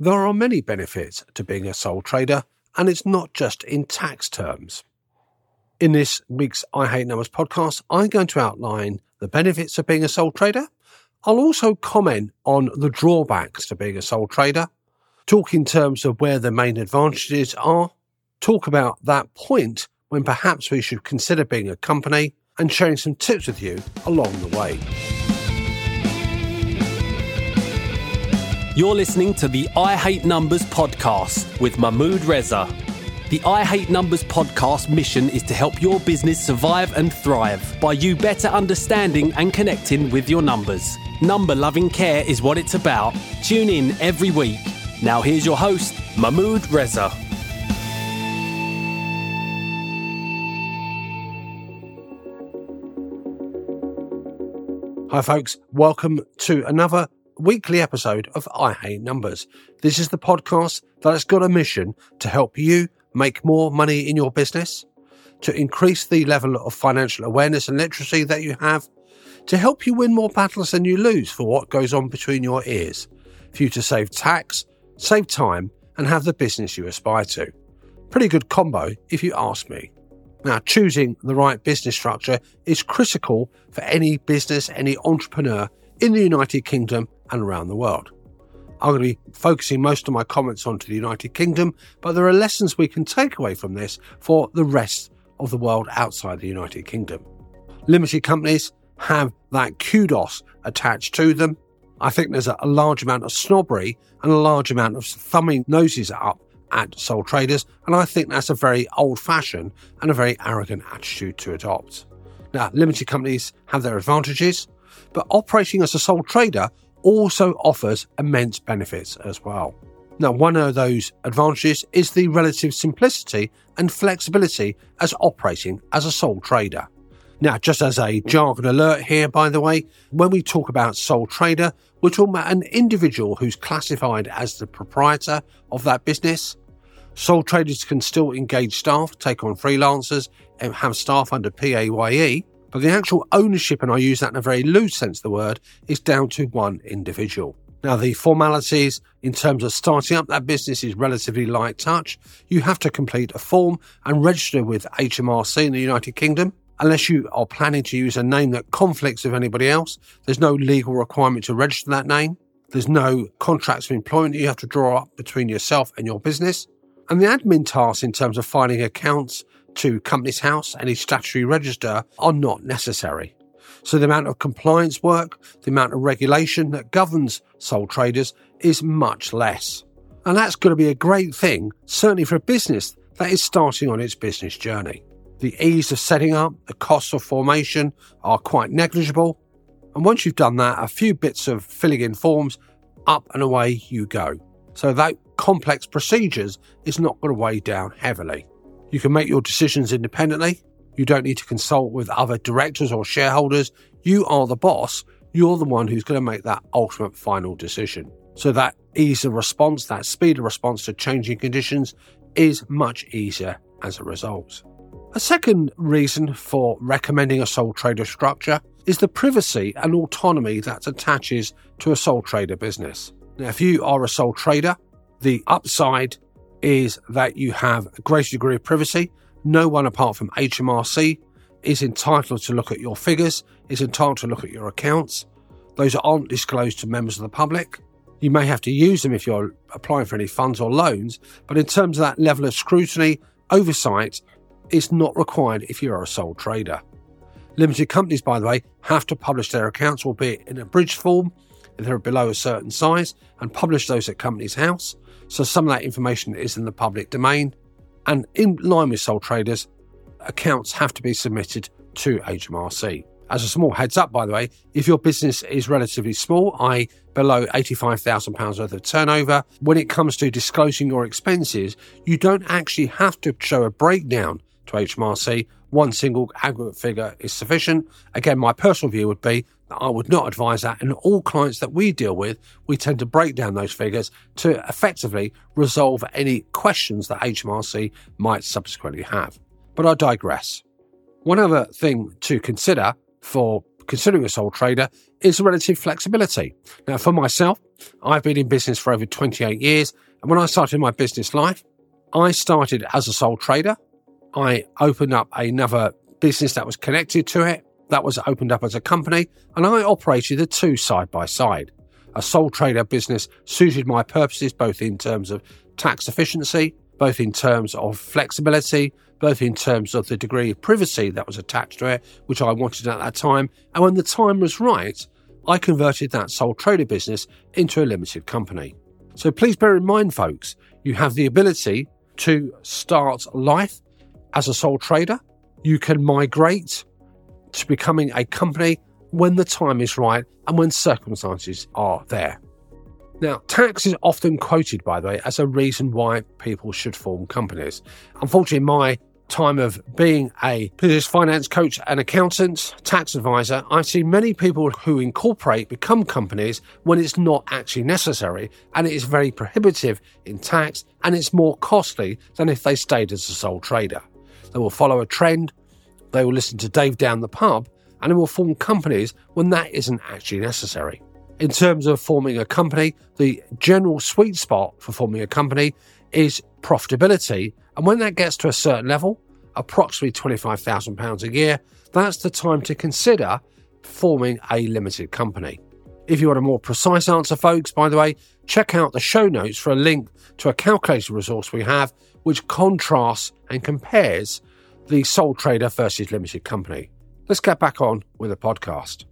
There are many benefits to being a sole trader, and it's not just in tax terms. In this week's I Hate Numbers podcast, I'm going to outline the benefits of being a sole trader. I'll also comment on the drawbacks to being a sole trader, talk in terms of where the main advantages are, talk about that point when perhaps we should consider being a company, and sharing some tips with you along the way. You're listening to the I Hate Numbers podcast with Mahmood Reza. The I Hate Numbers podcast mission is to help your business survive and thrive by you better understanding and connecting with your numbers. Number loving care is what it's about. Tune in every week. Now, here's your host, Mahmood Reza. Hi, folks. Welcome to another weekly episode of I Hate Numbers. This is the podcast that has got a mission to help you make more money in your business, to increase the level of financial awareness and literacy that you have, to help you win more battles than you lose for what goes on between your ears, for you to save tax, save time, and have the business you aspire to. Pretty good combo, if you ask me. Now, choosing the right business structure is critical for any business, any entrepreneur in the United Kingdom and around the world. I'm going to be focusing most of my comments onto the United Kingdom, but there are lessons we can take away from this for the rest of the world outside the United Kingdom. Limited companies have that kudos attached to them. I think there's a, large amount of snobbery and a large amount of thumbing noses up at sole traders, and I think that's a very old fashioned and a very arrogant attitude to adopt. Now, limited companies have their advantages, but operating as a sole trader also offers immense benefits as well. Now, one of those advantages is the relative simplicity and flexibility as operating as a sole trader. Now, just as a jargon alert here, by the way, when we talk about sole trader, we're talking about an individual who's classified as the proprietor of that business. Sole traders can still engage staff, take on freelancers, and have staff under PAYE, but the actual ownership, and I use that in a very loose sense of the word, is down to one individual. Now, the formalities in terms of starting up that business is relatively light touch. You have to complete a form and register with HMRC in the United Kingdom. Unless you are planning to use a name that conflicts with anybody else, there's no legal requirement to register that name. There's no contracts of employment you have to draw up between yourself and your business. And the admin tasks in terms of filing accounts to Companies House and its statutory register are not necessary. So the amount of compliance work, the amount of regulation that governs sole traders is much less. And that's going to be a great thing, certainly for a business that is starting on its business journey. The ease of setting up, the costs of formation are quite negligible. And once you've done that, a few bits of filling in forms, up and away you go. So that complex procedures is not going to weigh down heavily. You can make your decisions independently. You don't need to consult with other directors or shareholders. You are the boss. You're the one who's going to make that ultimate final decision. So that ease of response, that speed of response to changing conditions is much easier as a result. A second reason for recommending a sole trader structure is the privacy and autonomy that attaches to a sole trader business. Now, if you are a sole trader, the upside is that you have a greater degree of privacy. No one apart from HMRC is entitled to look at your figures, is entitled to look at your accounts. Those aren't disclosed to members of the public. You may have to use them if you're applying for any funds or loans, but in terms of that level of scrutiny, oversight is not required if you're a sole trader. Limited companies, by the way, have to publish their accounts, albeit in a bridge form, if they're below a certain size, and publish those at Companies House. So some of that information is in the public domain. And in line with sole traders, accounts have to be submitted to HMRC. As a small heads up, by the way, if your business is relatively small, i.e., below £85,000 worth of turnover, when it comes to disclosing your expenses, you don't actually have to show a breakdown to HMRC. One single aggregate figure is sufficient. Again, my personal view would be that I would not advise that. And all clients that we deal with, we tend to break down those figures to effectively resolve any questions that HMRC might subsequently have. But I digress. One other thing to consider for considering a sole trader is relative flexibility. Now, for myself, I've been in business for over 28 years. And when I started my business life, I started as a sole trader. I opened up another business that was connected to it. That was opened up as a company. And I operated the two side by side. A sole trader business suited my purposes, both in terms of tax efficiency, both in terms of flexibility, both in terms of the degree of privacy that was attached to it, which I wanted at that time. And when the time was right, I converted that sole trader business into a limited company. So please bear in mind, folks, you have the ability to start life as a sole trader. You can migrate to becoming a company when the time is right and when circumstances are there. Now, tax is often quoted, by the way, as a reason why people should form companies. Unfortunately, my time of being a business finance coach and accountant, tax advisor, I see many people who incorporate become companies when it's not actually necessary and it is very prohibitive in tax and it's more costly than if they stayed as a sole trader. They will follow a trend, they will listen to Dave down the pub, and they will form companies when that isn't actually necessary. In terms of forming a company, the general sweet spot for forming a company is profitability. And when that gets to a certain level, approximately £25,000 a year, that's the time to consider forming a limited company. If you want a more precise answer, folks, by the way, check out the show notes for a link to a calculator resource we have which contrasts and compares the sole trader versus limited company. Let's get back on with the podcast.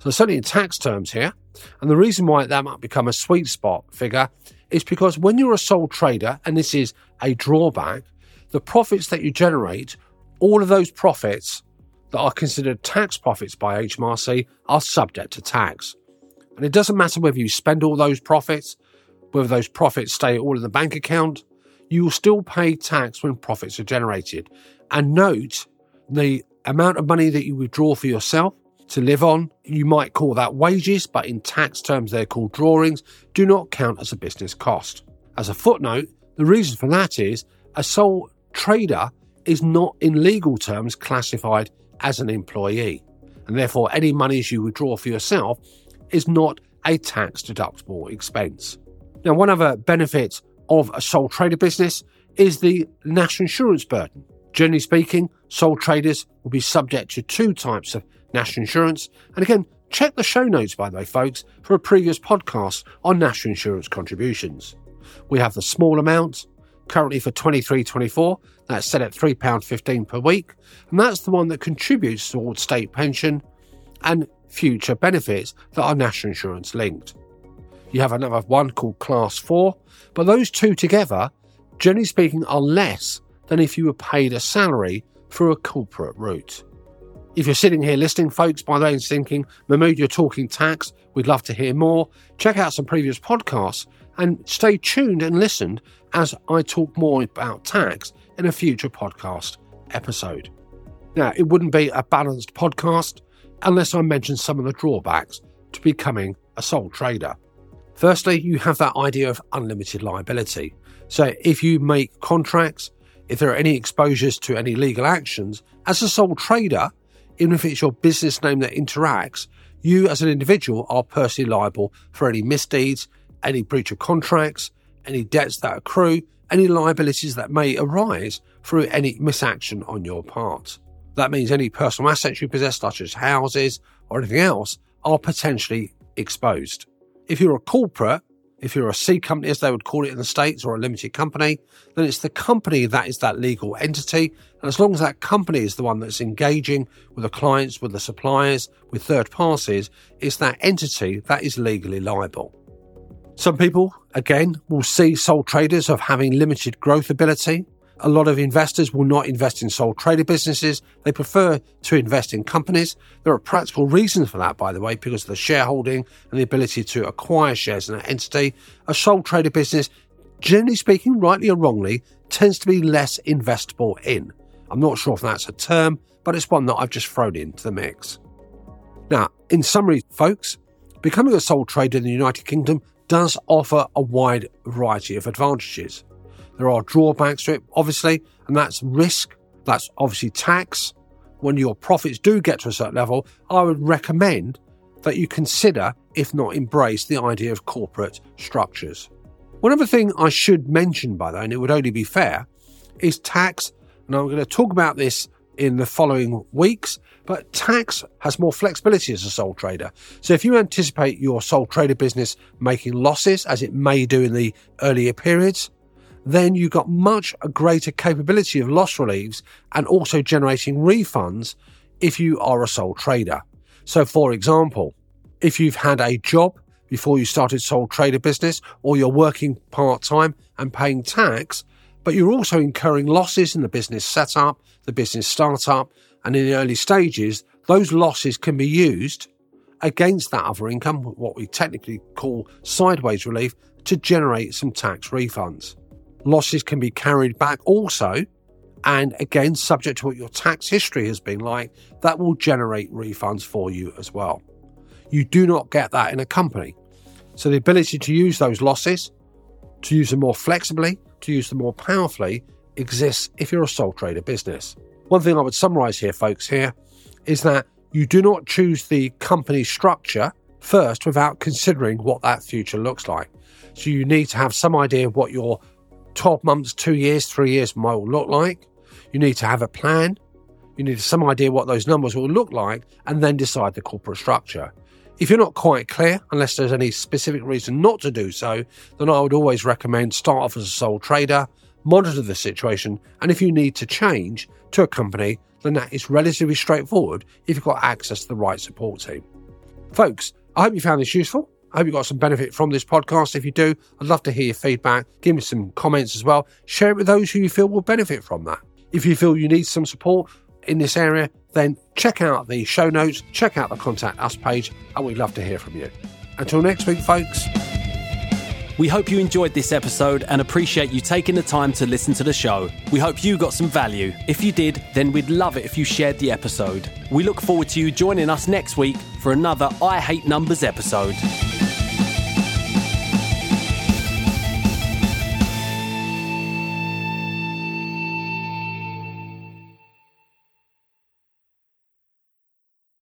So, certainly in tax terms here, and the reason why that might become a sweet spot figure is because when you're a sole trader, and this is a drawback, the profits that you generate, all of those profits that are considered tax profits by HMRC are subject to tax. And it doesn't matter whether you spend all those profits, whether those profits stay all in the bank account, you will still pay tax when profits are generated. And note the amount of money that you withdraw for yourself to live on. You might call that wages, but in tax terms, they're called drawings, do not count as a business cost. As a footnote, the reason for that is a sole trader is not in legal terms classified as an employee, and therefore any monies you withdraw for yourself is not a tax deductible expense. Now, one other benefit of a sole trader business is the national insurance burden. Generally speaking, sole traders will be subject to two types of national insurance. And again, check the show notes, by the way, folks, for a previous podcast on national insurance contributions. We have the small amount, currently for 23 24, that's set at £3.15 per week, and that's the one that contributes towards state pension and future benefits that are national insurance linked. You have another one called Class 4, but those two together, generally speaking, are less than if you were paid a salary through a corporate route. If you're sitting here listening, folks, by the way, and thinking, Mahmood, you're talking tax, we'd love to hear more, check out some previous podcasts and stay tuned and listen as I talk more about tax in a future podcast episode. Now, it wouldn't be a balanced podcast unless I mention some of the drawbacks to becoming a sole trader. Firstly, you have that idea of unlimited liability. So, if you make contracts if there are any exposures to any legal actions, as a sole trader, even if it's your business name that interacts, you as an individual are personally liable for any misdeeds, any breach of contracts, any debts that accrue, any liabilities that may arise through any misaction on your part. That means any personal assets you possess, such as houses or anything else, are potentially exposed. If you're a corporate, if you're a C company, as they would call it in the States, or a limited company, then it's the company that is that legal entity. And as long as that company is the one that's engaging with the clients, with the suppliers, with third parties, it's that entity that is legally liable. Some people, again, will see sole traders of having limited growth ability a lot of investors will not invest in sole trader businesses. They prefer to invest in companies. There are practical reasons for that, by the way, because of the shareholding and the ability to acquire shares in an entity. A sole trader business, generally speaking, rightly or wrongly, tends to be less investable in. I'm not sure if that's a term, but it's one that I've just thrown into the mix. Now, in summary, folks, becoming a sole trader in the United Kingdom does offer a wide variety of advantages. There are drawbacks to it, obviously, and that's risk, that's obviously tax, when your profits do get to a certain level, I would recommend that you consider, if not embrace, the idea of corporate structures. One other thing I should mention, by the way, and it would only be fair, is tax. And I'm going to talk about this in the following weeks, but tax has more flexibility as a sole trader. So if you anticipate your sole trader business making losses, as it may do in the earlier periods, then you've got much greater capability of loss reliefs and also generating refunds if you are a sole trader. So, for example, if you've had a job before you started sole trader business or you're working part time and paying tax, but you're also incurring losses in the business setup, the business startup, and in the early stages, those losses can be used against that other income, what we technically call sideways relief, to generate some tax refunds. Losses can be carried back also, and again, subject to what your tax history has been like, that will generate refunds for you as well. You do not get that in a company. So the ability to use those losses, to use them more flexibly, to use them more powerfully, exists if you're a sole trader business. One thing I would summarize here, folks, here is that you do not choose the company structure first without considering what that future looks like. So you need to have some idea of what your 12 months, two years, three years might look like. You need to have a plan. You need some idea what those numbers will look like and then decide the corporate structure. If you're not quite clear, unless there's any specific reason not to do so, then I would always recommend start off as a sole trader, monitor the situation, and if you need to change to a company, then that is relatively straightforward if you've got access to the right support team. Folks, I hope you found this useful. I hope you got some benefit from this podcast. If you do, I'd love to hear your feedback. Give me some comments as well. Share it with those who you feel will benefit from that. If you feel you need some support in this area, then check out the show notes, check out the contact us page, and we'd love to hear from you. Until next week, folks. We hope you enjoyed this episode and appreciate you taking the time to listen to the show. We hope you got some value. If you did, then we'd love it if you shared the episode. We look forward to you joining us next week for another I Hate Numbers episode.